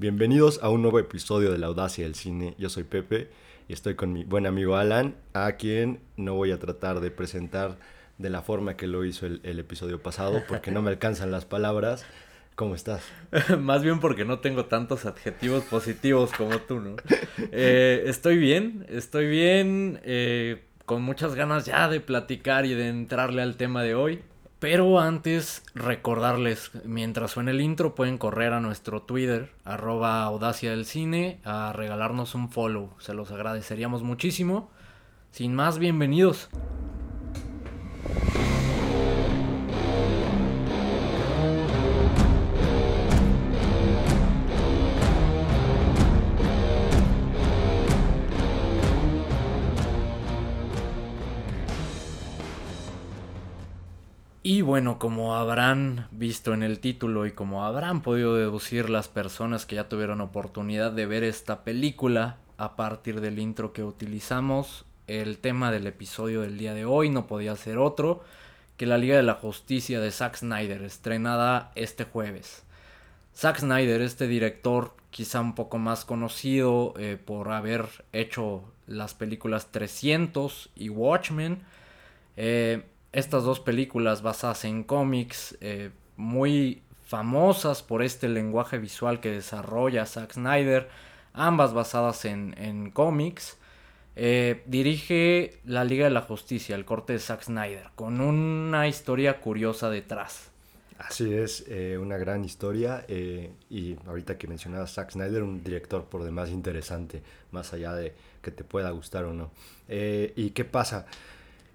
Bienvenidos a un nuevo episodio de La Audacia del Cine. Yo soy Pepe y estoy con mi buen amigo Alan, a quien no voy a tratar de presentar de la forma que lo hizo el, episodio pasado porque no me alcanzan las palabras. ¿Cómo estás? Más bien porque no tengo tantos adjetivos positivos como tú, ¿no? Eh, estoy bien, estoy bien, eh, con muchas ganas ya de platicar y de entrarle al tema de hoy. Pero antes, recordarles, mientras suene el intro, pueden correr a nuestro Twitter, arroba audacia del cine, a regalarnos un follow. Se los agradeceríamos muchísimo. Sin más, bienvenidos. Y bueno, como habrán visto en el título y como habrán podido deducir las personas que ya tuvieron oportunidad de ver esta película a partir del intro que utilizamos, el tema del episodio del día de hoy no podía ser otro que la Liga de la Justicia de Zack Snyder, estrenada este jueves. Zack Snyder, este director quizá un poco más conocido eh, por haber hecho las películas 300 y Watchmen, eh, estas dos películas basadas en cómics, eh, muy famosas por este lenguaje visual que desarrolla Zack Snyder, ambas basadas en, cómics. Eh, dirige la Liga de la Justicia, el corte de Zack Snyder, con una historia curiosa detrás. Así es, eh, una gran historia y ahorita que mencionabas Zack Snyder, un director por demás interesante, más allá de que te pueda gustar o no. ¿Y qué pasa?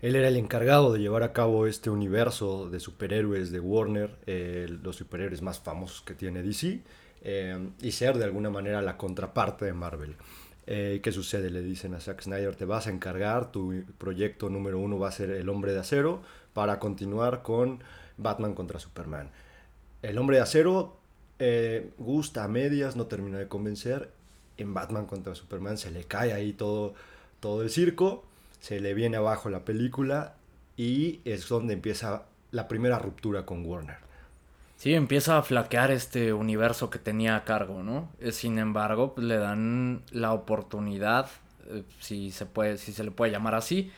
Él era el encargado de llevar a cabo este universo de superhéroes de Warner, eh, los superhéroes más famosos que tiene DC, eh, y ser de alguna manera la contraparte de Marvel. Eh, ¿Qué sucede? Le dicen a Zack Snyder, te vas a encargar, tu proyecto número uno va a ser El Hombre de Acero para continuar con Batman contra Superman. El Hombre de Acero gusta a medias, no termina de convencer. En Batman contra Superman se le cae ahí todo, todo el circo se le viene abajo la película y es donde empieza la primera ruptura con Warner. Sí, empieza a flaquear este universo que tenía a cargo, ¿no? Eh, sin embargo, pues, le dan la oportunidad, eh, si se puede, si se le puede llamar así,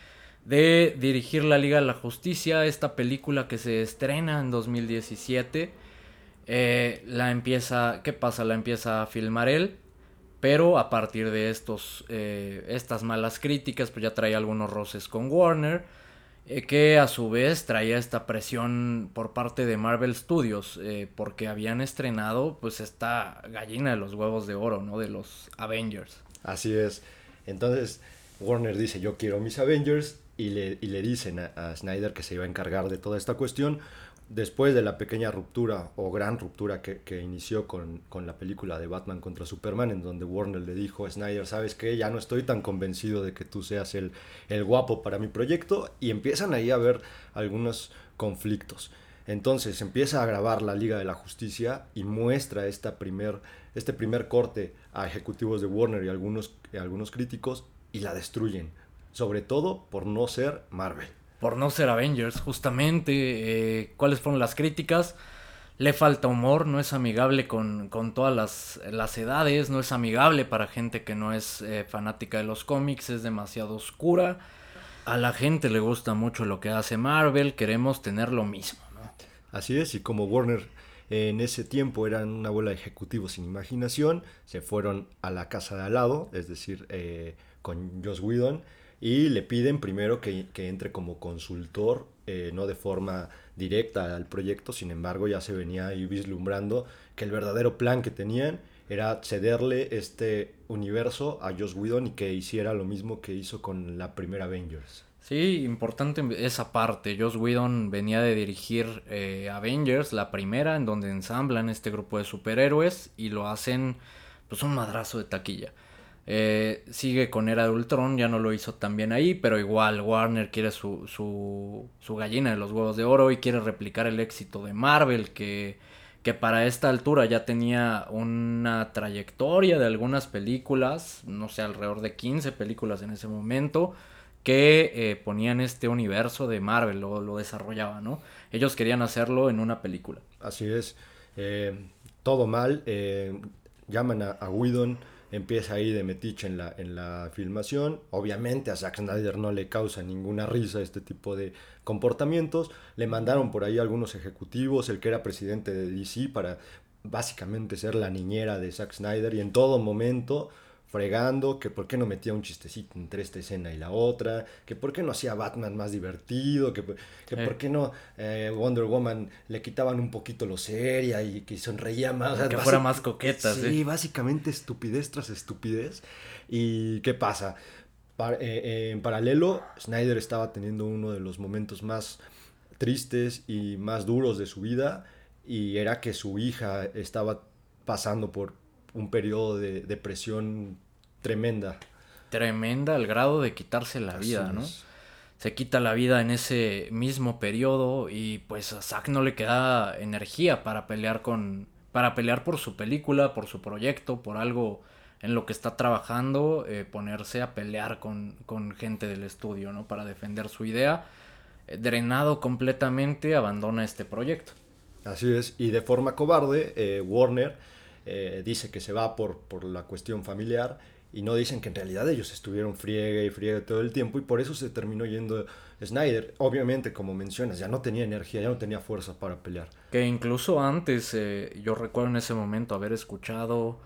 de dirigir la Liga de la Justicia, esta película que se estrena en 2017. Eh, la empieza, ¿qué pasa? La empieza a filmar él pero a partir de estos, eh, estas malas críticas, pues ya traía algunos roces con Warner, eh, que a su vez traía esta presión por parte de Marvel Studios, eh, porque habían estrenado pues esta gallina de los huevos de oro, ¿no? De los Avengers. Así es. Entonces Warner dice, yo quiero mis Avengers, y le, y le dicen a, a Snyder que se iba a encargar de toda esta cuestión después de la pequeña ruptura o gran ruptura que, inició con, la película de Batman contra Superman, en donde Warner le dijo a Snyder, ¿sabes qué? Ya no estoy tan convencido de que tú seas el, el guapo para mi proyecto, y empiezan ahí a haber algunos conflictos. Entonces empieza a grabar la Liga de la Justicia y muestra esta primer, este primer corte a ejecutivos de Warner y algunos, algunos críticos y la destruyen, sobre todo por no ser Marvel por no ser Avengers, justamente. Eh, ¿Cuáles fueron las críticas? Le falta humor, no es amigable con, todas las, edades, no es amigable para gente que no es eh, fanática de los cómics, es demasiado oscura. A la gente le gusta mucho lo que hace Marvel, queremos tener lo mismo. Así es, y como Warner en ese tiempo eran una bola de ejecutivos sin imaginación, se fueron a la casa de al lado, es decir, eh, con Joss Whedon, y le piden primero que, entre como consultor, eh, no de forma directa al proyecto, sin embargo ya se venía ahí vislumbrando que el verdadero plan que tenían era cederle este universo a Joss Whedon y que hiciera lo mismo que hizo con la primera Avengers. Sí, importante esa parte. Joss Whedon venía de dirigir eh, Avengers, la primera, en donde ensamblan este grupo de superhéroes y lo hacen pues un madrazo de taquilla. Eh, sigue con Era de Ultron, ya no lo hizo tan bien ahí, pero igual Warner quiere su, su, gallina de los huevos de oro y quiere replicar el éxito de Marvel, que, que para esta altura ya tenía una trayectoria de algunas películas, no sé, alrededor de 15 películas en ese momento, que eh, ponían este universo de Marvel, lo, lo desarrollaban, ¿no? Ellos querían hacerlo en una película. Así es. Eh, todo mal llaman a, a Whedon, empieza ahí de metiche en la, en la filmación. Obviamente a Zack Snyder no le causa ninguna risa este tipo de comportamientos. Le mandaron por ahí algunos ejecutivos, el que era presidente de DC, para básicamente ser la niñera de Zack Snyder y en todo momento fregando, que por qué no metía un chistecito entre esta escena y la otra, que por qué no hacía Batman más divertido, que, que por qué no eh, Wonder Woman le quitaban un poquito lo seria y que sonreía más. que fuera más coqueta. Sí, básicamente estupidez tras estupidez. ¿Y qué pasa? Eh, eh, en paralelo, Snyder estaba teniendo uno de los momentos más tristes y más duros de su vida y era que su hija estaba pasando por un periodo de depresión tremenda. Tremenda al grado de quitarse la vida, ¿no? Se quita la vida en ese mismo periodo y pues a Zack no le queda energía para pelear con para pelear por su película, por su proyecto, por algo en lo que está trabajando, eh, ponerse a pelear con, con, gente del estudio, ¿no? Para defender su idea. Eh, drenado completamente, abandona este proyecto. Así es, y de forma cobarde, eh, Warner eh, dice que se va por, por la cuestión familiar y no dicen que en realidad ellos estuvieron friegue y friegue todo el tiempo y por eso se terminó yendo Snyder. Obviamente, como mencionas, ya no tenía energía, ya no tenía fuerza para pelear. Que incluso antes, eh, yo recuerdo en ese momento haber escuchado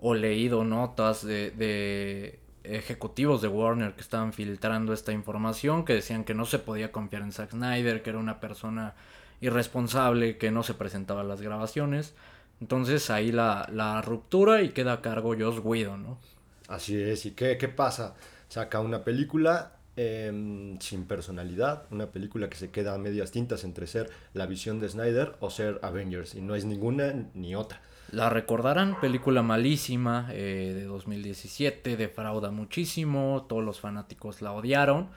o leído notas de, de ejecutivos de Warner que estaban filtrando esta información, que decían que no se podía confiar en Zack Snyder, que era una persona irresponsable que no se presentaba a las grabaciones. Entonces ahí la, la ruptura y queda a cargo Joss Whedon, ¿no? Así es, ¿y qué, qué pasa? Saca una película em, sin personalidad, una película que se queda a medias tintas entre ser la visión de Snyder o ser Avengers, y no es ninguna ni otra. La recordarán, película malísima eh, de 2017, defrauda muchísimo, todos los fanáticos la odiaron.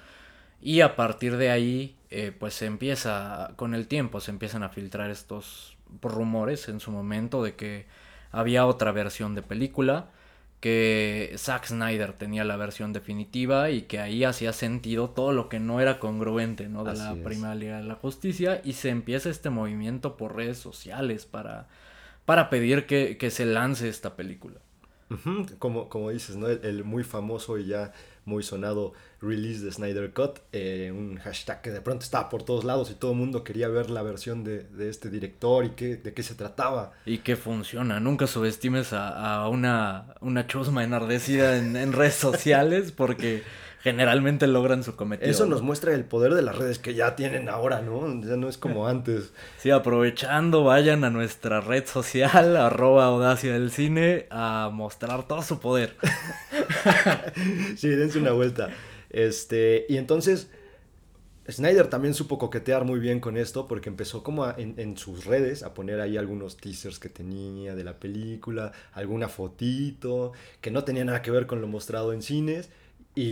Y a partir de ahí, eh, pues se empieza, con el tiempo se empiezan a filtrar estos rumores en su momento de que había otra versión de película, que Zack Snyder tenía la versión definitiva y que ahí hacía sentido todo lo que no era congruente ¿no? de la primera Liga de la Justicia y se empieza este movimiento por redes sociales para, para pedir que, que se lance esta película. Como, como dices, ¿no? el muy famoso y ya muy sonado release de Snyder Cut, eh, un hashtag que de pronto estaba por todos lados y todo el mundo quería ver la versión de, este director y qué, de qué se trataba. Y que funciona, nunca subestimes a, una, una chusma enardecida en, en redes sociales porque generalmente logran su cometido. Eso nos muestra el poder de las redes que ya tienen ahora, ¿no? Ya no es como antes. Sí, aprovechando, vayan a nuestra red social, arroba audacia del cine, a mostrar todo su poder. sí, dense una vuelta. Este, y entonces, Snyder también supo coquetear muy bien con esto porque empezó como en, en, sus redes a poner ahí algunos teasers que tenía de la película, alguna fotito que no tenía nada que ver con lo mostrado en cines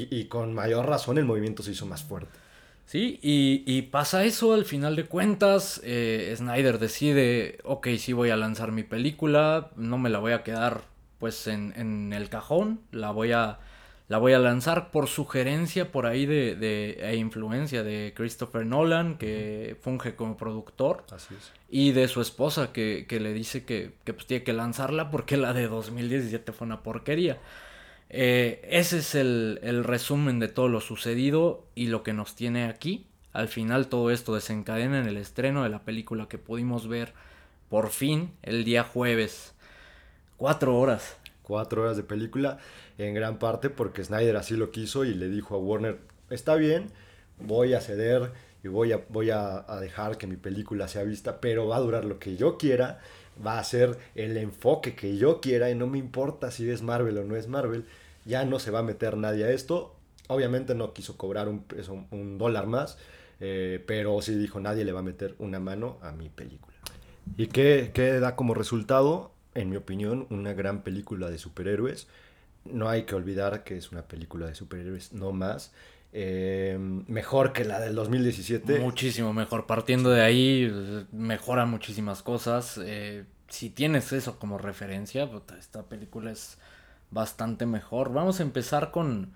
y, con mayor razón el movimiento se hizo más fuerte. Sí, y, pasa eso al final de cuentas. Eh, Snyder decide, ok, sí voy a lanzar mi película, no me la voy a quedar pues en, el cajón, la voy a, la voy a lanzar por sugerencia por ahí de, de e influencia de Christopher Nolan, que funge como productor. Así es. Y de su esposa, que, le dice que, que pues, tiene que lanzarla porque la de 2017 fue una porquería. Eh, ese es el, resumen de todo lo sucedido y lo que nos tiene aquí. Al final todo esto desencadena en el estreno de la película que pudimos ver por fin el día jueves. Cuatro horas. Cuatro horas de película, en gran parte porque Snyder así lo quiso y le dijo a Warner, está bien, voy a ceder y voy a, voy a dejar que mi película sea vista, pero va a durar lo que yo quiera va a ser el enfoque que yo quiera y no me importa si es Marvel o no es Marvel. Ya no se va a meter nadie a esto. Obviamente no quiso cobrar un, un dólar más, eh, pero sí dijo nadie le va a meter una mano a mi película. ¿Y qué, qué da como resultado? En mi opinión, una gran película de superhéroes. No hay que olvidar que es una película de superhéroes, no más. Eh, mejor que la del 2017. Muchísimo mejor. Partiendo de ahí, mejora muchísimas cosas. Eh, si tienes eso como referencia, esta película es bastante mejor. Vamos a empezar con,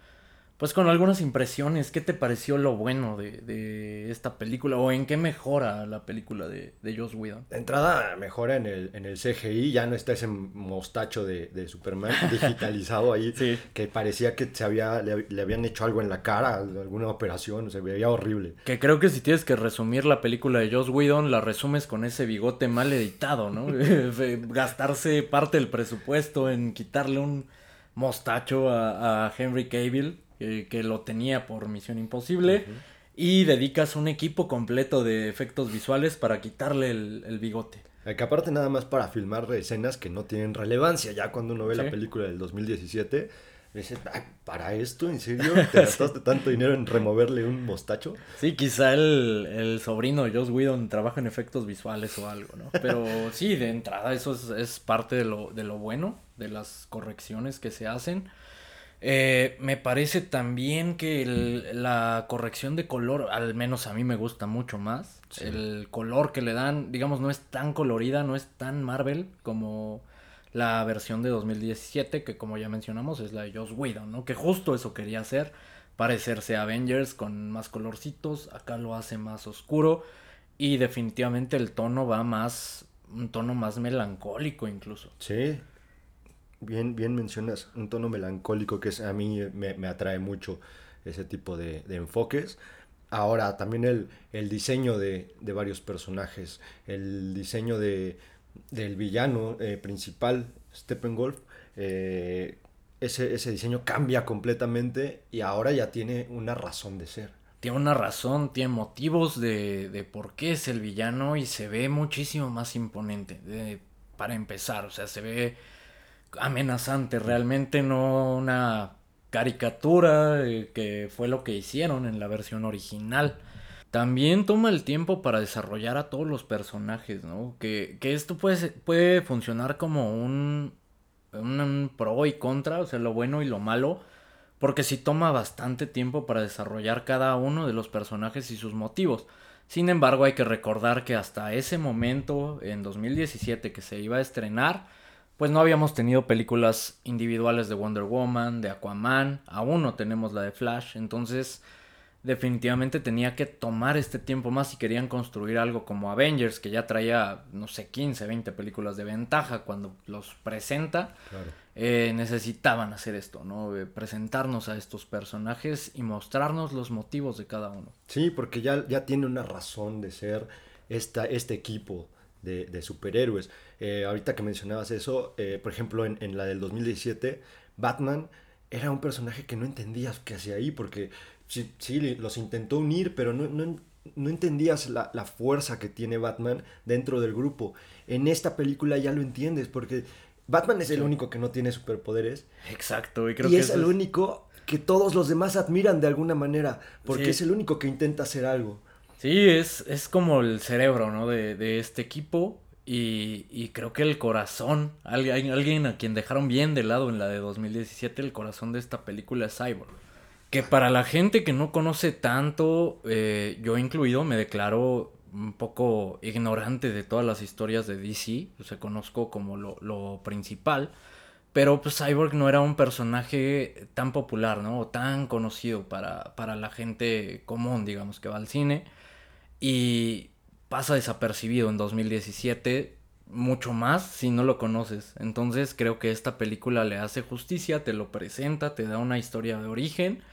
pues con algunas impresiones. ¿Qué te pareció lo bueno de, esta película? ¿O en qué mejora la película de, de Joss Whedon? De entrada mejora en el, en el CGI, ya no está ese mostacho de, Superman digitalizado ahí, que parecía que se había, le, habían hecho algo en la cara, alguna operación, se veía horrible. Que creo que si tienes que resumir la película de Joss Whedon, la resumes con ese bigote mal editado, ¿no? Gastarse parte del presupuesto en quitarle un mostacho a, a Henry Cavill que lo tenía por Misión Imposible. Y dedicas un equipo completo de efectos visuales para quitarle el, bigote. Que aparte nada más para filmar escenas que no tienen relevancia. Ya cuando uno ve la película del 2017, dices, ¿para esto? ¿En serio? ¿Te gastaste tanto dinero en removerle un mostacho? Sí, quizá el, el, sobrino de Joss Whedon trabaja en efectos visuales o algo, ¿no? Pero sí, de entrada eso es, es parte de lo, de lo bueno, de las correcciones que se hacen. Eh, me parece también que la corrección de color, al menos a mí me gusta mucho más. El color que le dan, digamos, no es tan colorida, no es tan Marvel como la versión de 2017, que como ya mencionamos es la de Joss Whedon, ¿no? Que justo eso quería hacer, parecerse a Avengers con más colorcitos, acá lo hace más oscuro y definitivamente el tono va más, un tono más melancólico incluso. Sí, bien, bien mencionas un tono melancólico que es, a mí me, atrae mucho ese tipo de, enfoques. Ahora, también el, el diseño de, varios personajes, el diseño de, del villano eh, principal, Steppenwolf, eh, ese, ese diseño cambia completamente y ahora ya tiene una razón de ser. Tiene una razón, tiene motivos de, de por qué es el villano y se ve muchísimo más imponente. para empezar, o sea, se ve amenazante, realmente no una caricatura eh, que fue lo que hicieron en la versión original. También toma el tiempo para desarrollar a todos los personajes, ¿no? Que, esto puede, puede funcionar como un, un, pro y contra, o sea, lo bueno y lo malo, porque sí toma bastante tiempo para desarrollar cada uno de los personajes y sus motivos. Sin embargo, hay que recordar que hasta ese momento, en 2017, que se iba a estrenar, pues no habíamos tenido películas individuales de Wonder Woman, de Aquaman, aún no tenemos la de Flash, entonces definitivamente tenía que tomar este tiempo más si querían construir algo como Avengers, que ya traía, no sé, 15, 20 películas de ventaja cuando los presenta. Eh, necesitaban hacer esto, ¿no? Eh, presentarnos a estos personajes y mostrarnos los motivos de cada uno. Sí, porque ya, ya tiene una razón de ser esta, este equipo de, superhéroes. Eh, ahorita que mencionabas eso, eh, por ejemplo, en, la del 2017, Batman era un personaje que no entendías qué hacía ahí, porque sí, sí, los intentó unir, pero no, no, entendías la, fuerza que tiene Batman dentro del grupo. En esta película ya lo entiendes, porque Batman es el único que no tiene superpoderes. Exacto, y creo que es el único que todos los demás admiran de alguna manera, porque es el único que intenta hacer algo. Sí, es, es como el cerebro, ¿no? De, de este equipo. Y, y, creo que el corazón, alguien, alguien a quien dejaron bien de lado en la de 2017, el corazón de esta película es Cyborg. Que para la gente que no conoce tanto, eh, yo incluido, me declaro un poco ignorante de todas las historias de DC. O sea, conozco como lo, lo principal. Pero pues Cyborg no era un personaje tan popular, ¿no? O tan conocido para, para la gente común, digamos, que va al cine y pasa desapercibido en 2017 mucho más si no lo conoces. Entonces creo que esta película le hace justicia, te lo presenta, te da una historia de origen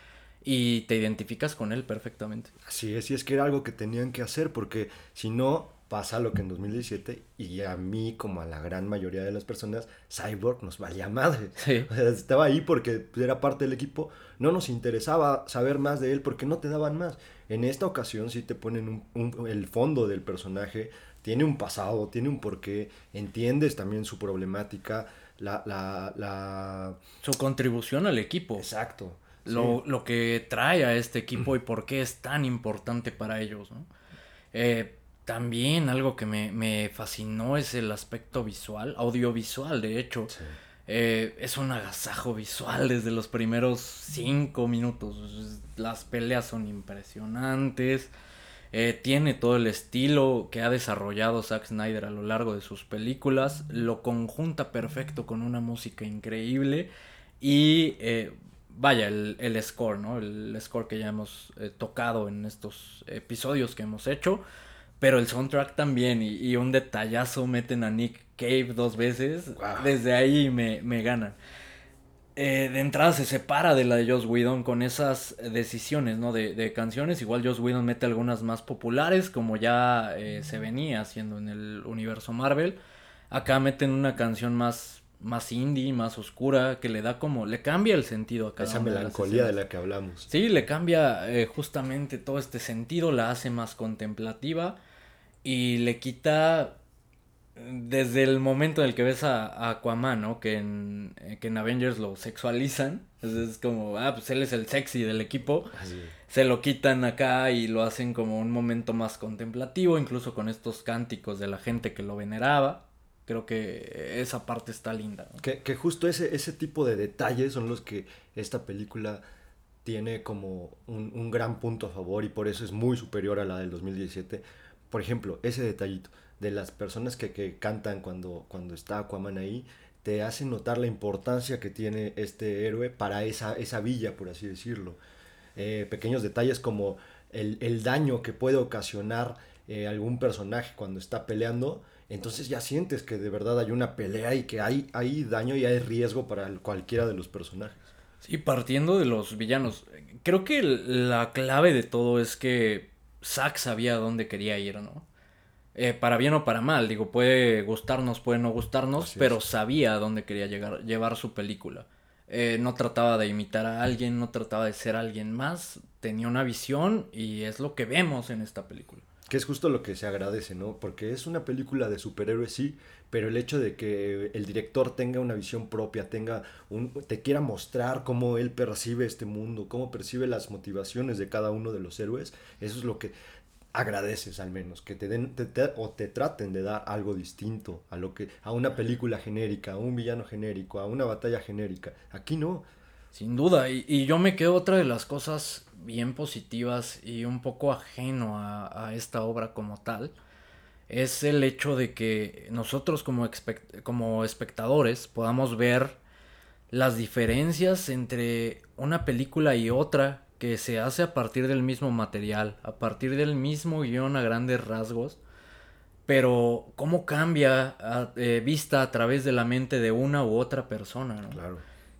y te identificas con él perfectamente. Así es, y es que era algo que tenían que hacer porque si no pasa lo que en 2017 y a mí como a la gran mayoría de las personas Cyborg nos valía madre. estaba ahí porque era parte del equipo, no nos interesaba saber más de él porque no te daban más. En esta ocasión sí te ponen el fondo del personaje, tiene un pasado, tiene un porqué, entiendes también su problemática, la... la, la... Su contribución al equipo. Exacto. Lo, lo, que trae a este equipo y por qué es tan importante para ellos. ¿no? Eh, también algo que me, me, fascinó es el aspecto visual, audiovisual de hecho. Eh, es un agasajo visual desde los primeros cinco minutos. Las peleas son impresionantes. Eh, tiene todo el estilo que ha desarrollado Zack Snyder a lo largo de sus películas. Lo conjunta perfecto con una música increíble. Y eh, vaya, el, score, ¿no? El score que ya hemos tocado en estos episodios que hemos hecho. Pero el soundtrack también. Y, un detallazo meten a Nick Cave dos veces. Desde ahí me, me ganan. Eh, de entrada se separa de la de Joss Whedon con esas decisiones, ¿no? De, de canciones. Igual Joss Whedon mete algunas más populares, como ya eh, se venía haciendo en el universo Marvel. Acá meten una canción más, más indie, más oscura, que le da como, le cambia el sentido a Esa melancolía de, la que hablamos. Sí, le cambia eh, justamente todo este sentido, la hace más contemplativa y le quita desde el momento en el que ves a, Aquaman, ¿no? Que en, que en Avengers lo sexualizan. Es, como, ah, pues él es el sexy del equipo. Se lo quitan acá y lo hacen como un momento más contemplativo, incluso con estos cánticos de la gente que lo veneraba. Creo que esa parte está linda. Que, que, justo ese, ese tipo de detalles son los que esta película tiene como un, un gran punto a favor y por eso es muy superior a la del 2017. Por ejemplo, ese detallito de las personas que, que, cantan cuando, cuando está Aquaman ahí, te hacen notar la importancia que tiene este héroe para esa, esa villa, por así decirlo. Eh, pequeños detalles como el, el, daño que puede ocasionar eh, algún personaje cuando está peleando, entonces ya sientes que de verdad hay una pelea y que hay, hay daño y hay riesgo para cualquiera de los personajes. Sí, partiendo de los villanos, creo que la clave de todo es que Zack sabía a dónde quería ir, ¿no? Eh, para bien o para mal, digo, puede gustarnos, puede no gustarnos, pero sabía a dónde quería llegar, llevar su película. Eh, no trataba de imitar a alguien, no trataba de ser alguien más, tenía una visión y es lo que vemos en esta película. Que es justo lo que se agradece, ¿no? Porque es una película de superhéroes, sí, pero el hecho de que el director tenga una visión propia, tenga un, te quiera mostrar cómo él percibe este mundo, cómo percibe las motivaciones de cada uno de los héroes, eso es lo que agradeces al menos, que te den o te traten de dar algo distinto a lo que a una película genérica, a un villano genérico, a una batalla genérica. Aquí no. Sin duda, y, yo me quedo otra de las cosas bien positivas y un poco ajeno a, esta obra como tal, es el hecho de que nosotros como, como espectadores podamos ver las diferencias entre una película y otra que se hace a partir del mismo material, a partir del mismo guion a grandes rasgos, pero cómo cambia eh, vista a través de la mente de una u otra persona, ¿no? Claro.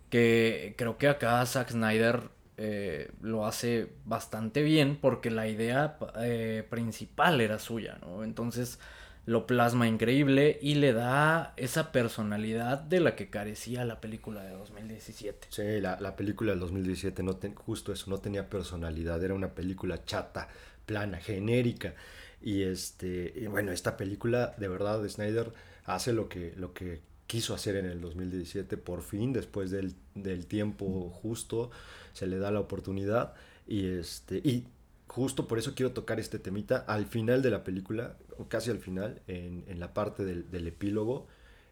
Que creo que acá Zack Snyder eh, lo hace bastante bien porque la idea eh, principal era suya, ¿no? Entonces lo plasma increíble y le da esa personalidad de la que carecía la película de 2017. Sí, la, la película del 2017, no justo eso, no tenía personalidad, era una película chata, plana, genérica. Y, este, bueno, esta película de verdad de Snyder hace lo que, lo que quiso hacer en el 2017, por fin, después del, del tiempo justo, se le da la oportunidad. Y, este, y justo por eso quiero tocar este temita al final de la película, o casi al final, en, en la parte del, epílogo,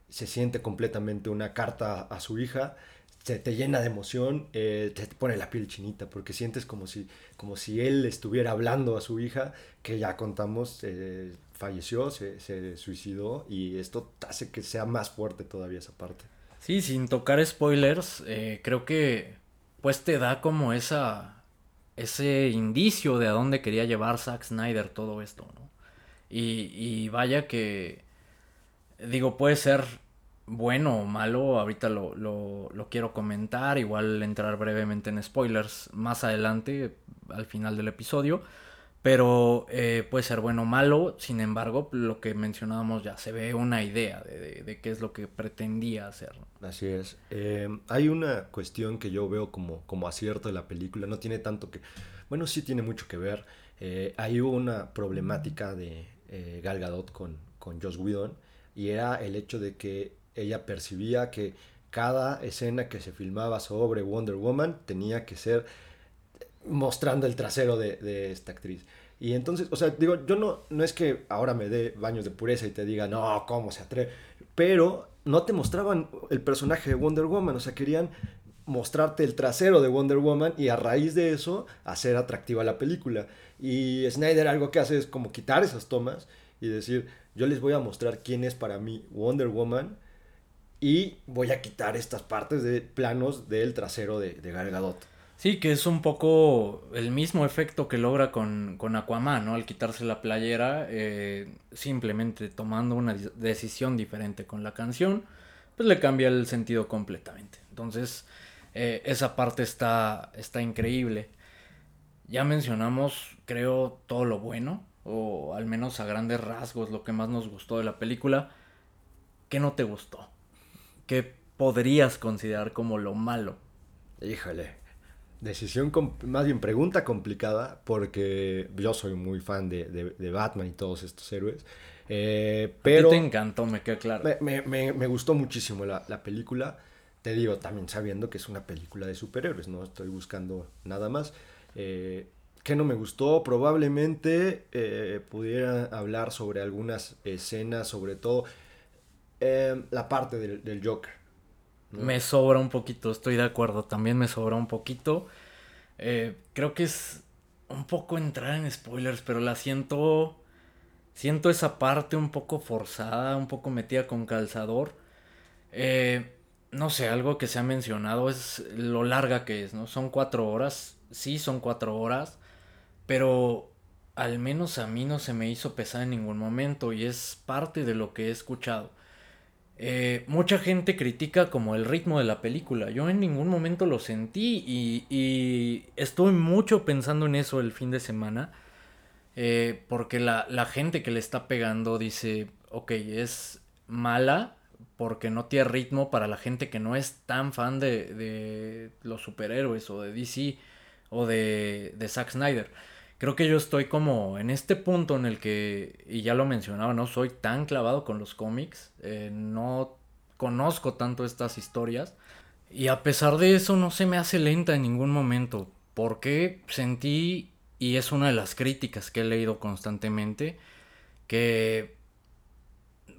se siente completamente una carta a su hija, se te llena de emoción, eh, te pone la piel chinita, porque sientes como si, como si él estuviera hablando a su hija, que ya contamos, eh, falleció, se, se suicidó, y esto hace que sea más fuerte todavía esa parte. Sí, sin tocar spoilers, eh, creo que pues te da como esa ese indicio de a dónde quería llevar Zack Snyder todo esto, ¿no? Y, y vaya que, digo, puede ser bueno o malo, ahorita lo, lo, lo, quiero comentar, igual entrar brevemente en spoilers más adelante, al final del episodio, pero eh, puede ser bueno o malo, sin embargo, lo que mencionábamos ya, se ve una idea de, qué es lo que pretendía hacer. Así es. Eh, hay una cuestión que yo veo como, como acierto de la película, no tiene tanto que, bueno, sí tiene mucho que ver. Eh, hay una problemática de Gal Gadot con, con Joss Whedon y era el hecho de que ella percibía que cada escena que se filmaba sobre Wonder Woman tenía que ser mostrando el trasero de, esta actriz. Y entonces, o sea, digo, yo no, no es que ahora me dé baños de pureza y te diga, no, ¿cómo se atreve? Pero no te mostraban el personaje de Wonder Woman, o sea, querían mostrarte el trasero de Wonder Woman y a raíz de eso hacer atractiva la película. Y Snyder algo que hace es como quitar esas tomas y decir, yo les voy a mostrar quién es para mí Wonder Woman y voy a quitar estas partes de planos del trasero de, de Gal Gadot. Sí, que es un poco el mismo efecto que logra con, con Aquaman, ¿no? Al quitarse la playera, eh, simplemente tomando una decisión diferente con la canción, pues le cambia el sentido completamente. Entonces, eh, esa parte está, está increíble. Ya mencionamos, creo, todo lo bueno, o al menos a grandes rasgos, lo que más nos gustó de la película. ¿Qué no te gustó? ¿Qué podrías considerar como lo malo? Híjole, decisión, más bien pregunta complicada, porque yo soy muy fan de, Batman y todos estos héroes. Eh, pero... te encantó, me queda claro. Me, gustó muchísimo la, película. Te digo, también sabiendo que es una película de superhéroes, no estoy buscando nada más. Eh, ¿Qué no me gustó? Probablemente eh, pudiera hablar sobre algunas escenas, sobre todo eh, la parte del, Joker. Me sobra un poquito, estoy de acuerdo, también me sobra un poquito. Eh, creo que es un poco entrar en spoilers, pero la siento... Siento esa parte un poco forzada, un poco metida con calzador. no sé, algo que se ha mencionado es lo larga que es, ¿no? Son cuatro horas, sí son cuatro horas pero al menos a mí no se me hizo pesar en ningún momento y es parte de lo que he escuchado. Eh, mucha gente critica como el ritmo de la película. Yo en ningún momento lo sentí y, y estuve mucho pensando en eso el fin de semana. Eh, porque la, gente que le está pegando dice, ok, es mala porque no tiene ritmo para la gente que no es tan fan de, de los superhéroes o de DC o de, de Zack Snyder creo que yo estoy como en este punto en el que, y ya lo mencionaba, no soy tan clavado con los cómics, eh, no conozco tanto estas historias, y a pesar de eso no se me hace lenta en ningún momento, porque sentí, y es una de las críticas que he leído constantemente, que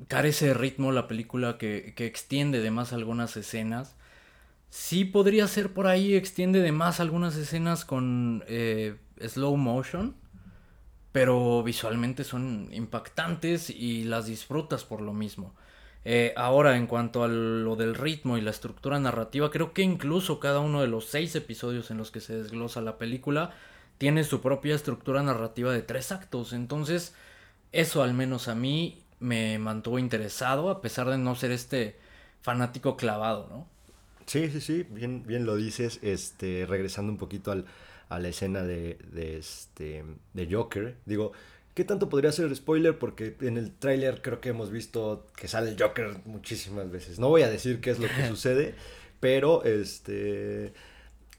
carece de ritmo la película, que, que extiende de más algunas escenas. Sí podría ser por ahí, extiende de más algunas escenas con eh, slow motion, pero visualmente son impactantes y las disfrutas por lo mismo. Eh, ahora, en cuanto a lo del ritmo y la estructura narrativa, creo que incluso cada uno de los seis episodios en los que se desglosa la película tiene su propia estructura narrativa de tres actos. Entonces, eso al menos a mí me mantuvo interesado, a pesar de no ser este fanático clavado, ¿no? Sí, sí, sí, bien, bien lo dices, este, regresando un poquito al, a la escena de, de, este, de Joker. Digo, ¿qué tanto podría ser spoiler? Porque en el tráiler creo que hemos visto que sale el Joker muchísimas veces. No voy a decir qué es lo que sucede, pero este...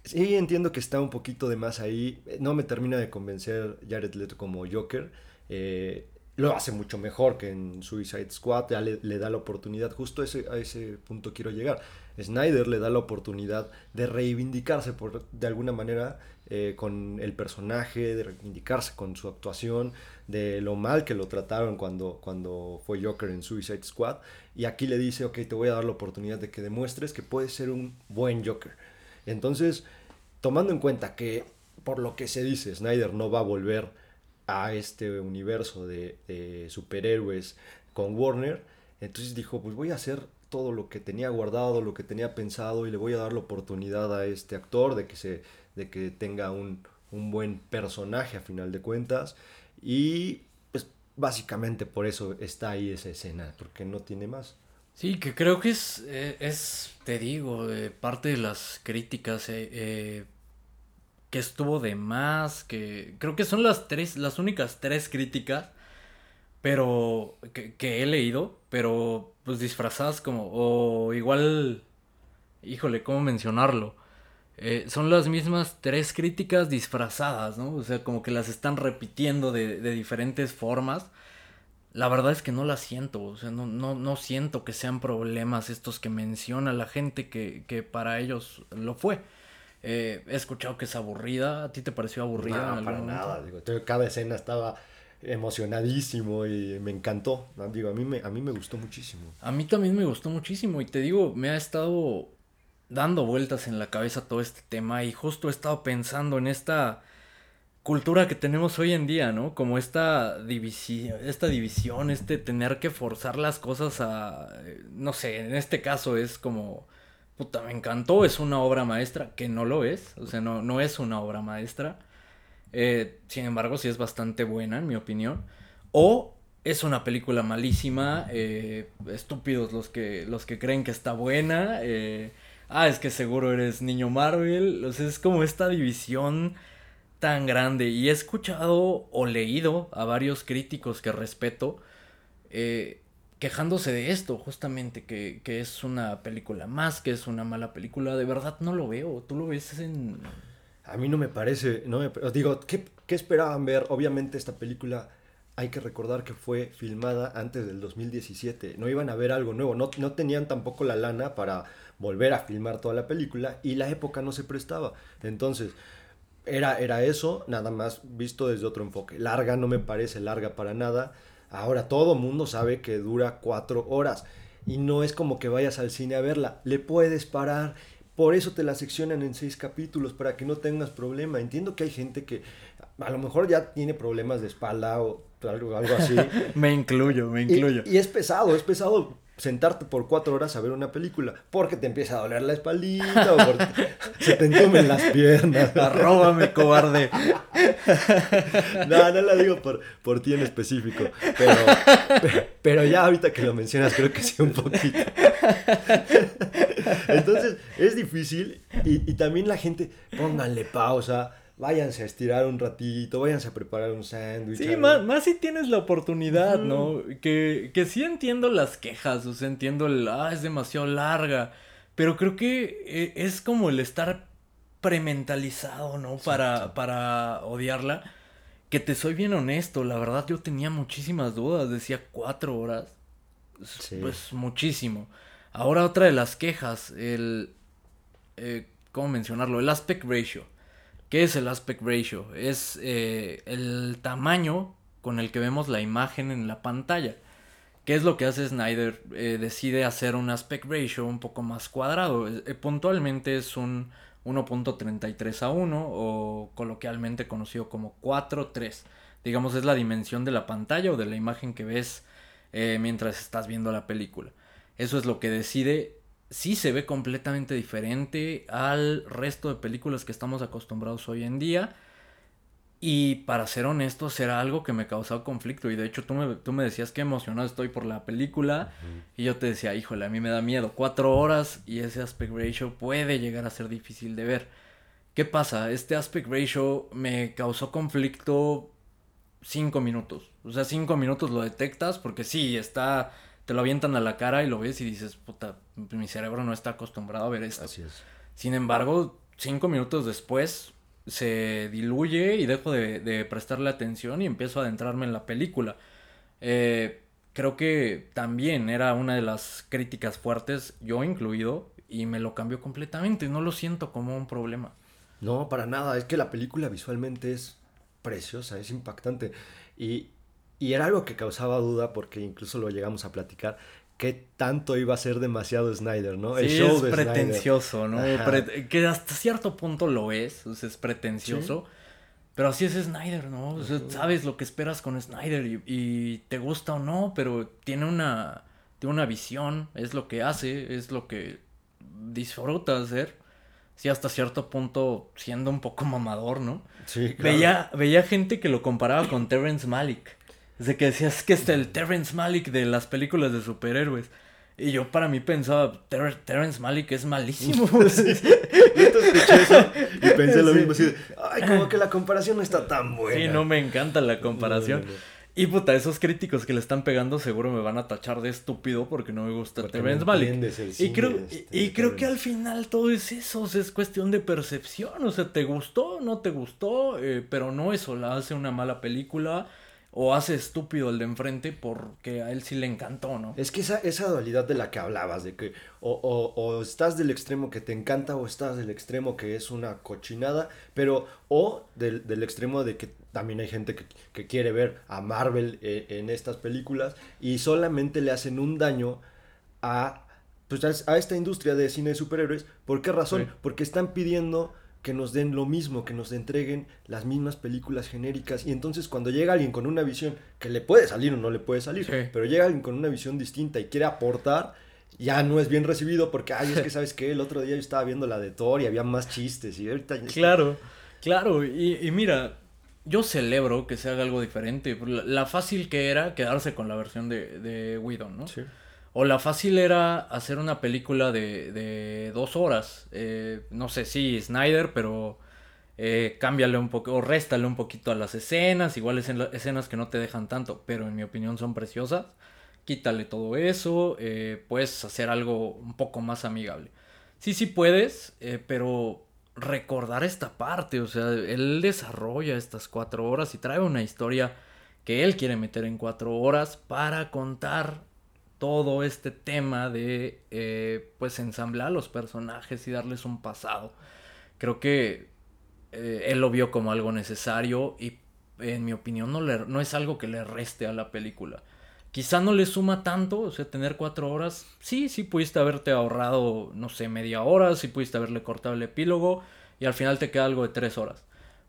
Sí, entiendo que está un poquito de más ahí. No me termina de convencer Jared Leto como Joker. Eh, lo hace mucho mejor que en Suicide Squad, ya le, da la oportunidad, justo a ese, a ese punto quiero llegar. Snyder le da la oportunidad de reivindicarse por, de alguna manera eh, con el personaje, de reivindicarse con su actuación, de lo mal que lo trataron cuando, cuando fue Joker en Suicide Squad. Y aquí le dice, ok, te voy a dar la oportunidad de que demuestres que puedes ser un buen Joker. Entonces, tomando en cuenta que por lo que se dice, Snyder no va a volver a este universo de, de superhéroes con Warner, entonces dijo, pues voy a hacer todo lo que tenía guardado, lo que tenía pensado y le voy a dar la oportunidad a este actor de que se de que tenga un, buen personaje a final de cuentas. Y pues básicamente por eso está ahí esa escena, porque no tiene más. Sí, que creo que es, eh, es te digo, parte de las críticas eh, eh, que estuvo de más, que creo que son las tres, las únicas tres críticas, pero que, que he leído, pero pues disfrazadas como, o igual, híjole, ¿cómo mencionarlo? Eh, son las mismas tres críticas disfrazadas, ¿no? O sea, como que las están repitiendo de, diferentes formas. La verdad es que no las siento, o sea, no, no, no siento que sean problemas estos que menciona la gente que, que para ellos lo fue. Eh, he escuchado que es aburrida, ¿a ti te pareció aburrida? No, para nada, digo, cada escena estaba emocionadísimo y me encantó, digo, a mí me, a mí me gustó muchísimo. A mí también me gustó muchísimo y te digo, me ha estado dando vueltas en la cabeza todo este tema y justo he estado pensando en esta cultura que tenemos hoy en día, ¿no? Como esta división, esta división, este tener que forzar las cosas a, no sé, en este caso es como, puta, me encantó, es una obra maestra, que no lo es, o sea, no, no es una obra maestra. Eh, sin embargo, sí es bastante buena, en mi opinión. O es una película malísima, eh, estúpidos los que, los que creen que está buena. Eh, ah, es que seguro eres niño Marvel. O sea, es como esta división tan grande. Y he escuchado o leído a varios críticos que respeto eh, quejándose de esto, justamente, que, que, es una película más, que es una mala película. De verdad no lo veo. ¿Tú lo ves en...? A mí no me parece, no me, digo, ¿qué, ¿qué esperaban ver? Obviamente esta película hay que recordar que fue filmada antes del 2017. No iban a ver algo nuevo, no, no, tenían tampoco la lana para volver a filmar toda la película y la época no se prestaba. Entonces, era, era eso, nada más visto desde otro enfoque. Larga no me parece larga para nada. Ahora todo mundo sabe que dura cuatro horas y no es como que vayas al cine a verla. Le puedes parar. Por eso te la seccionan en seis capítulos, para que no tengas problema. Entiendo que hay gente que a lo mejor ya tiene problemas de espalda o algo, algo así. me incluyo, me incluyo. Y, es pesado, es pesado sentarte por cuatro horas a ver una película, porque te empieza a doler la espaldita o porque se te entumen las piernas. Arróbame, cobarde. no, no la digo por, por ti en específico, pero, pero ya ahorita que lo mencionas creo que sí un poquito. Entonces, es difícil y, y también la gente, pónganle pausa, váyanse a estirar un ratito, váyanse a preparar un sándwich. Sí, más, más, si tienes la oportunidad, ¿no? Que, que sí entiendo las quejas, o sea, entiendo el, ah, es demasiado larga, pero creo que eh, es como el estar prementalizado, ¿no? Para, para odiarla. Que te soy bien honesto, la verdad yo tenía muchísimas dudas, decía cuatro horas, pues muchísimo. Ahora otra de las quejas, el, eh, ¿cómo mencionarlo? El aspect ratio. ¿Qué es el aspect ratio? Es eh, el tamaño con el que vemos la imagen en la pantalla. ¿Qué es lo que hace Snyder? Eh, decide hacer un aspect ratio un poco más cuadrado. Eh, puntualmente es un 1.33 a 1 o coloquialmente conocido como 4.3. Digamos es la dimensión de la pantalla o de la imagen que ves mientras estás viendo la película. Eso es lo que decide sí se ve completamente diferente al resto de películas que estamos acostumbrados hoy en día. Y para ser honesto, era algo que me causaba conflicto. Y de hecho, tú me, tú me decías que emocionado estoy por la película. Y yo te decía, híjole, a mí me da miedo. Cuatro horas y ese aspect ratio puede llegar a ser difícil de ver. ¿Qué pasa? Este aspect ratio me causó conflicto cinco minutos. O sea, cinco minutos lo detectas porque sí, está te lo avientan a la cara y lo ves y dices, puta, mi cerebro no está acostumbrado a ver esto. Así es. Sin embargo, cinco minutos después se diluye y dejo de, prestarle atención y empiezo a adentrarme en la película. Eh, creo que también era una de las críticas fuertes, yo incluido, y me lo cambió completamente. No lo siento como un problema. No, para nada. Es que la película visualmente es preciosa, es impactante. Y, y era algo que causaba duda porque incluso lo llegamos a platicar. ¿Qué tanto iba a ser demasiado Snyder, no? El show es pretencioso, ¿no? que hasta cierto punto lo es, o sea, es pretencioso. Pero así es Snyder, ¿no? O sea, sabes lo que esperas con Snyder y, te gusta o no, pero tiene una, tiene una visión, es lo que hace, es lo que disfruta hacer. Sí, hasta cierto punto siendo un poco mamador, ¿no? Sí, claro. Veía, veía gente que lo comparaba con Terrence Malick. De que decías que es el Terrence Malick de las películas de superhéroes. Y yo para mí pensaba, Terrence Malick es malísimo. Sí. y pensé lo mismo, así ay, como que la comparación no está tan buena. Sí, no me encanta la comparación. Y puta, esos críticos que le están pegando seguro me van a tachar de estúpido porque no me gusta Terrence Malick. Y creo, y, creo que al final todo es eso, es cuestión de percepción. O sea, te gustó, no te gustó, eh, pero no eso la hace una mala película o hace estúpido el de enfrente porque a él sí le encantó, ¿no? Es que esa, esa dualidad de la que hablabas, de que o, estás del extremo que te encanta o estás del extremo que es una cochinada, pero o del, extremo de que también hay gente que, quiere ver a Marvel eh, en estas películas y solamente le hacen un daño a, pues, a esta industria de cine de superhéroes. ¿Por qué razón? Porque están pidiendo que nos den lo mismo, que nos entreguen las mismas películas genéricas. Y entonces cuando llega alguien con una visión que le puede salir o no le puede salir, pero llega alguien con una visión distinta y quiere aportar, ya no es bien recibido porque, ay, es que sabes que el otro día yo estaba viendo la de Thor y había más chistes y ahorita... Claro, claro, y, mira, yo celebro que se haga algo diferente. La, fácil que era quedarse con la versión de, de Whedon, ¿no? Sí. O la fácil era hacer una película de, de dos horas. Eh, no sé, sí, Snyder, pero eh, cámbiale un poco, o réstale un poquito a las escenas. Igual escenas que no te dejan tanto, pero en mi opinión son preciosas. Quítale todo eso. Eh, puedes hacer algo un poco más amigable. Sí, sí puedes, eh, pero recordar esta parte. O sea, él desarrolla estas cuatro horas y trae una historia que él quiere meter en cuatro horas para contar todo este tema de eh, pues ensamblar los personajes y darles un pasado. Creo que eh, él lo vio como algo necesario y en mi opinión no, le, no es algo que le reste a la película. Quizá no le suma tanto, o sea, tener cuatro horas, sí, sí pudiste haberte ahorrado, no sé, media hora, sí pudiste haberle cortado el epílogo y al final te queda algo de tres horas.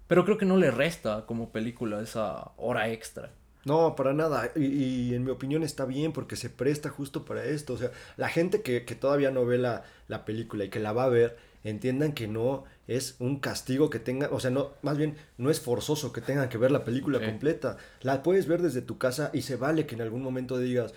Pero creo que no le resta como película esa hora extra. No, para nada. Y, en mi opinión está bien porque se presta justo para esto. O sea, la gente que, todavía no ve la, la, película y que la va a ver, entiendan que no es un castigo que tengan, o sea, no, más bien no es forzoso que tengan que ver la película completa. La puedes ver desde tu casa y se vale que en algún momento digas,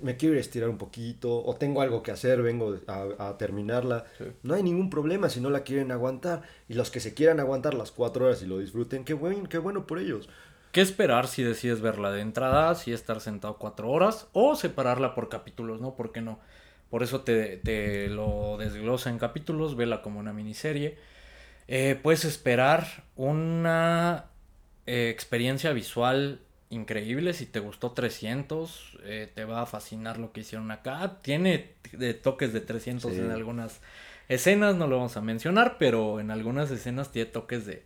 me quiero estirar un poquito o tengo algo que hacer, vengo a, terminarla. No hay ningún problema si no la quieren aguantar. Y los que se quieran aguantar las cuatro horas y lo disfruten, qué, buen, qué bueno por ellos. ¿Qué esperar si decides verla de entrada, si estar sentado cuatro horas o separarla por capítulos, ¿no? ¿Por qué no? Por eso te, lo desglosa en capítulos, vela como una miniserie. Eh, puedes esperar una eh, experiencia visual increíble. Si te gustó 300, eh, te va a fascinar lo que hicieron acá. Tiene de toques de 300 en algunas escenas, no lo vamos a mencionar, pero en algunas escenas tiene toques de,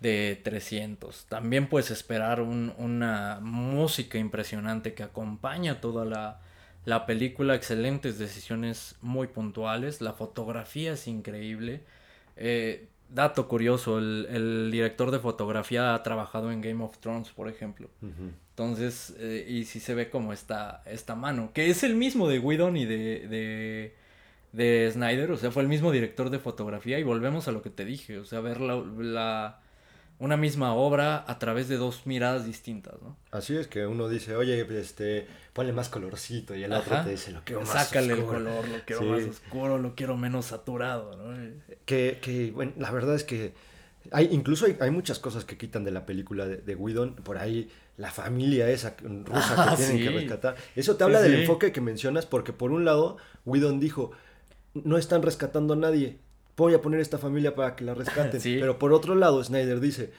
de 300. También puedes esperar una música impresionante que acompaña toda la, la, película, excelentes decisiones muy puntuales, la fotografía es increíble. Eh, dato curioso, el, director de fotografía ha trabajado en Game of Thrones, por ejemplo. Entonces, eh, y si se ve como esta, esta mano, que es el mismo de Whedon y de, de, de Snyder, o sea, fue el mismo director de fotografía y volvemos a lo que te dije, o sea, ver la una misma obra a través de dos miradas distintas, ¿no? Así es que uno dice, oye, este, ponle más colorcito y el otro te dice, lo quiero más Sácale el color, lo quiero más oscuro, lo quiero menos saturado, ¿no? Que, que bueno, la verdad es que hay, incluso hay, muchas cosas que quitan de la película de, de Whedon, por ahí la familia esa rusa que ah, tienen que rescatar. Eso te habla del enfoque que mencionas porque por un lado, Whedon dijo, no están rescatando a nadie, voy a poner esta familia para que la rescaten. Pero por otro lado, Snyder dice,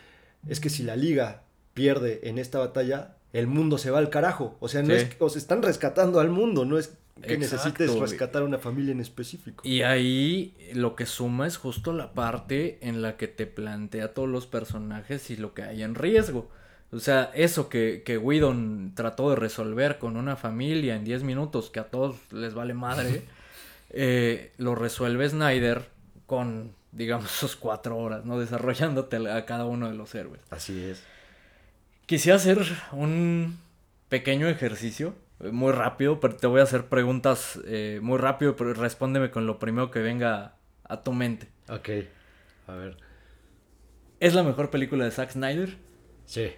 es que si la liga pierde en esta batalla, el mundo se va al carajo. O sea, no es, o están rescatando al mundo, no es que necesites rescatar a una familia en específico. Y ahí lo que suma es justo la parte en la que te plantea todos los personajes y lo que hay en riesgo. O sea, eso que, que Whedon trató de resolver con una familia en 10 minutos, que a todos les vale madre, eh, lo resuelve Snyder con, digamos, sus cuatro horas, ¿no? Desarrollándote a cada uno de los héroes. Así es. Quisiera hacer un pequeño ejercicio, eh, muy rápido, pero te voy a hacer preguntas eh, muy rápido, pero respóndeme con lo primero que venga a tu mente. Ok, a ver. ¿Es la mejor película de Zack Snyder? Sí.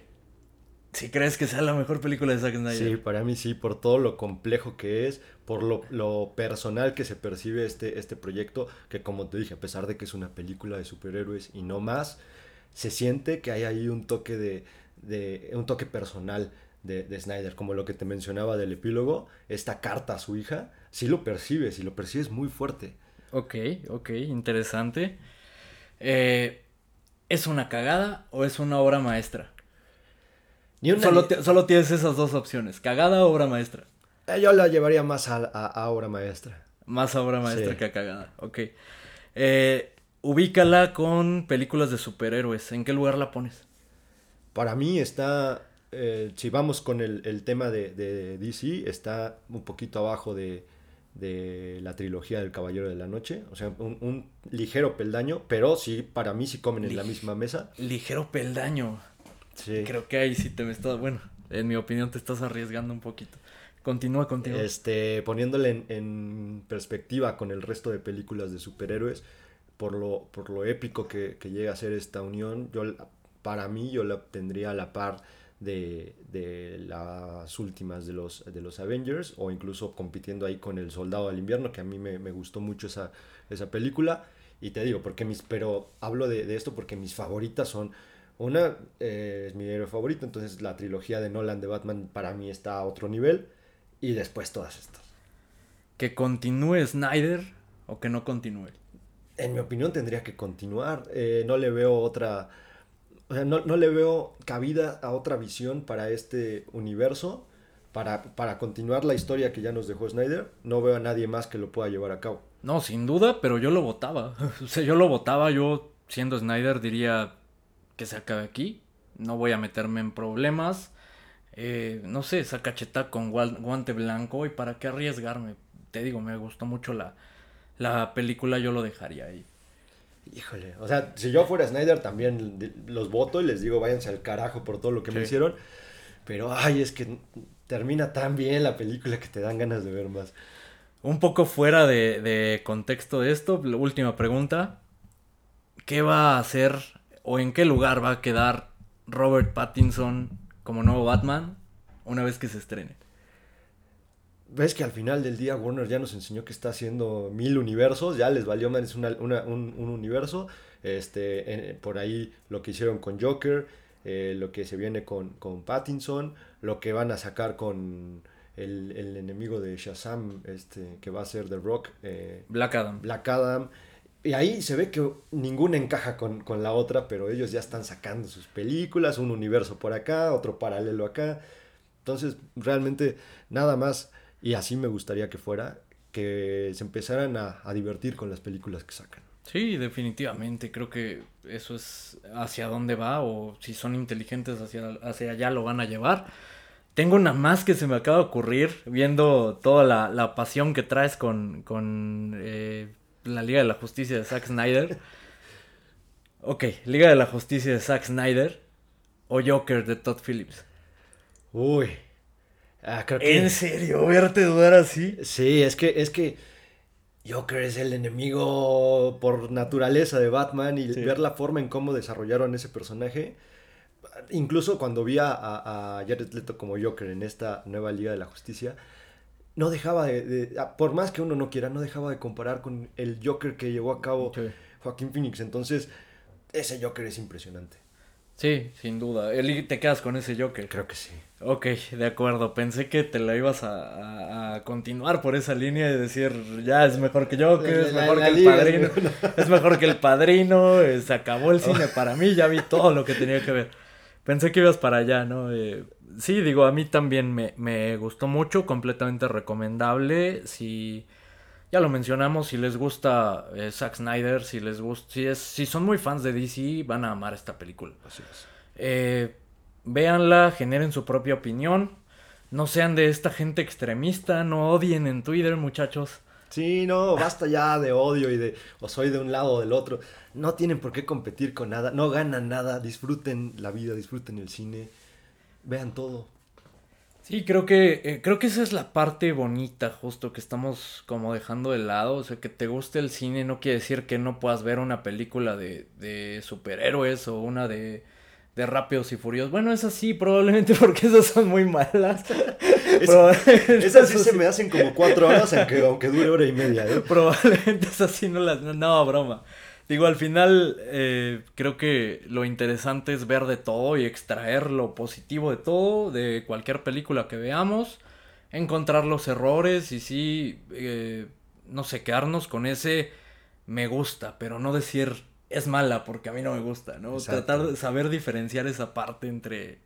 ¿Si crees que sea la mejor película de Zack Snyder? Sí, para mí sí, por todo lo complejo que es, por lo, personal que se percibe este, este proyecto, que como te dije, a pesar de que es una película de superhéroes y no más, se siente que hay ahí un toque de, de un toque personal de, de, Snyder, como lo que te mencionaba del epílogo, esta carta a su hija, sí lo percibes y lo percibes muy fuerte. Ok, ok, interesante. Eh, ¿Es una cagada o es una obra maestra? Solo, tienes esas dos opciones, cagada o obra maestra. Eh, yo la llevaría más a, obra maestra. Más a obra maestra que a cagada, ok. Eh, ubícala con películas de superhéroes. ¿En qué lugar la pones? Para mí está, eh, si vamos con el, tema de, DC, está un poquito abajo de, de la trilogía del Caballero de la Noche. O sea, un, ligero peldaño, pero sí, para mí sí comen en la misma mesa. Ligero peldaño. Sí. Creo que ahí sí te me estás, bueno, en mi opinión te estás arriesgando un poquito. Continúa contigo. Este, poniéndole en, perspectiva con el resto de películas de superhéroes, por lo, por lo épico que, que llega a ser esta unión, yo para mí yo la tendría a la par de, de, las últimas de los, de los Avengers o incluso compitiendo ahí con El Soldado del Invierno, que a mí me, me gustó mucho esa, esa película. Y te digo, porque mis, pero hablo de, de esto porque mis favoritas son, una eh, es mi héroe favorito, entonces la trilogía de Nolan de Batman para mí está a otro nivel y después todas estas. ¿Que continúe Snyder o que no continúe? En mi opinión tendría que continuar, eh, no le veo otra o sea, no, le veo cabida a otra visión para este universo, para, para continuar la historia que ya nos dejó Snyder. No veo a nadie más que lo pueda llevar a cabo. No, sin duda, pero yo lo votaba. O sea, yo lo votaba, yo siendo Snyder diría que se acabe aquí. No voy a meterme en problemas. Eh, no sé, esa cacheta con guante blanco y para qué arriesgarme. Te digo, me gustó mucho la, la película, yo lo dejaría ahí. Híjole, o sea, si yo fuera Snyder también los voto y les digo váyanse al carajo por todo lo que me hicieron. Pero ay, es que termina tan bien la película que te dan ganas de ver más. Un poco fuera de, contexto de esto, la última pregunta. ¿Qué va a hacer o en qué lugar va a quedar Robert Pattinson como nuevo Batman una vez que se estrene? ves que al final del día Warner ya nos enseñó que está haciendo mil universos, ya les valió más un, universo. Este, por ahí lo que hicieron con Joker, eh, lo que se viene con, con, Pattinson, lo que van a sacar con el, enemigo de Shazam, este, que va a ser The Rock. Eh, Black Adam. Black Adam. Y ahí se ve que ninguna encaja con, con la otra, pero ellos ya están sacando sus películas, un universo por acá, otro paralelo acá. Entonces, realmente, nada más y así me gustaría que fuera, que se empezaran a, divertir con las películas que sacan. Sí, definitivamente, creo que eso es hacia dónde va o si son inteligentes hacia, hacia allá lo van a llevar. Tengo una más que se me acaba de ocurrir viendo toda la, pasión que traes con, con eh, la Liga de la Justicia de Zack Snyder. Ok, Liga de la Justicia de Zack Snyder o Joker de Todd Phillips. Uy, Ah, ¿En serio? ¿Verte dudar así? Sí, es que, es que Joker es el enemigo por naturaleza de Batman y ver la forma en cómo desarrollaron ese personaje. Incluso cuando vi a, a, Jared Leto como Joker en esta nueva Liga de la Justicia, no dejaba de, por más que uno no quiera, no dejaba de comparar con el Joker que llevó a cabo Joaquín Phoenix. Entonces, ese Joker es impresionante. Sí, sin duda. ¿Te quedas con ese Joker? Creo que sí. Ok, de acuerdo. Pensé que te la ibas a, continuar por esa línea y decir, ya es mejor que Joker, es mejor que el padrino. Es mejor que el padrino, se acabó el cine para mí, ya vi todo lo que tenía que ver. Pensé que ibas para allá, ¿no? Eh, sí, digo, a mí también me, me gustó mucho, completamente recomendable. Si ya lo mencionamos, si les gusta eh, Zack Snyder, si les gusta, si, es, si son muy fans de DC, van a amar esta película. Así es. Eh, véanla, generen su propia opinión. No sean de esta gente extremista, no odien en Twitter, muchachos. Sí, no, basta ya de odio y de o soy de un lado o del otro. No tienen por qué competir con nada, no ganan nada, disfruten la vida, disfruten el cine, vean todo. Sí, creo que, eh, creo que esa es la parte bonita, justo que estamos como dejando de lado. O sea, que te guste el cine no quiere decir que no puedas ver una película de, superhéroes o una de, de Rápidos y Furiosos. Bueno, es así, probablemente porque esas son muy malas. esas sí se me hacen como cuatro horas, aunque, aunque dure hora y media. ¿eh? Probablemente esas sí no las... No, broma. Digo, al final eh, creo que lo interesante es ver de todo y extraer lo positivo de todo, de cualquier película que veamos, encontrar los errores y sí, eh, no sé, quedarnos con ese me gusta, pero no decir es mala porque a mí no me gusta, ¿no? Tratar de saber diferenciar esa parte entre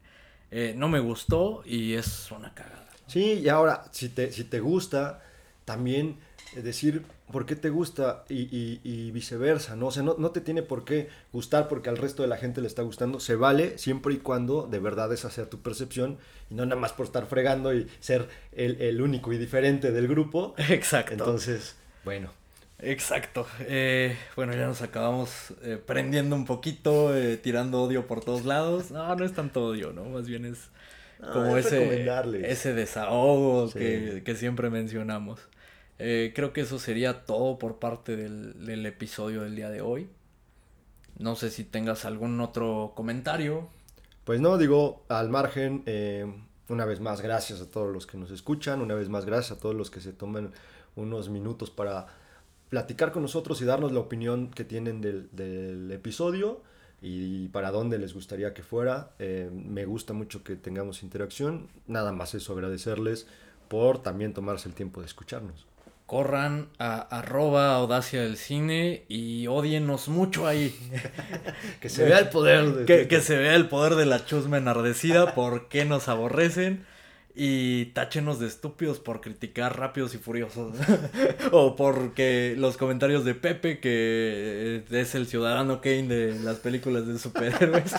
eh, no me gustó y es una cagada. Sí, y ahora, si te, si te gusta, también decir por qué te gusta y, viceversa, ¿no? O sea, no, te tiene por qué gustar porque al resto de la gente le está gustando. Se vale siempre y cuando de verdad esa sea tu percepción y no nada más por estar fregando y ser el, único y diferente del grupo. Exacto. Entonces, bueno. Exacto. Eh, bueno, ya nos acabamos eh, prendiendo un poquito, eh, tirando odio por todos lados. No, no es tanto odio, ¿no? Más bien es como ese, ese desahogo que, que siempre mencionamos. Eh, creo que eso sería todo por parte del, episodio del día de hoy. No sé si tengas algún otro comentario. Pues no, digo, al margen, eh, una vez más, gracias a todos los que nos escuchan, una vez más, gracias a todos los que se toman unos minutos para platicar con nosotros y darnos la opinión que tienen del, episodio y para dónde les gustaría que fuera. Eh, me gusta mucho que tengamos interacción. Nada más eso, agradecerles por también tomarse el tiempo de escucharnos corran a arroba audacia del cine y odienos mucho ahí. que se vea el poder. que, que, se vea el poder de la chusma enardecida, por qué nos aborrecen y táchenos de estúpidos por criticar rápidos y furiosos. o porque los comentarios de Pepe, que es el ciudadano Kane de las películas de superhéroes.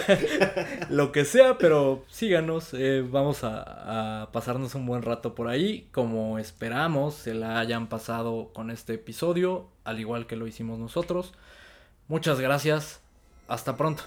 Lo que sea, pero síganos. Eh, vamos a, a, pasarnos un buen rato por ahí. Como esperamos se la hayan pasado con este episodio, al igual que lo hicimos nosotros. Muchas gracias. Hasta pronto.